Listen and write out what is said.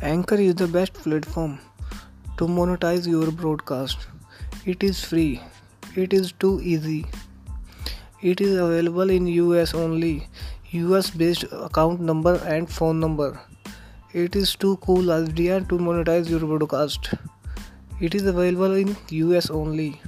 Anchor is the best platform to monetize your broadcast. It is free. It is too easy. It is available in US only. US based account number and phone number. It is too cool idea to monetize your broadcast. It is available in US only.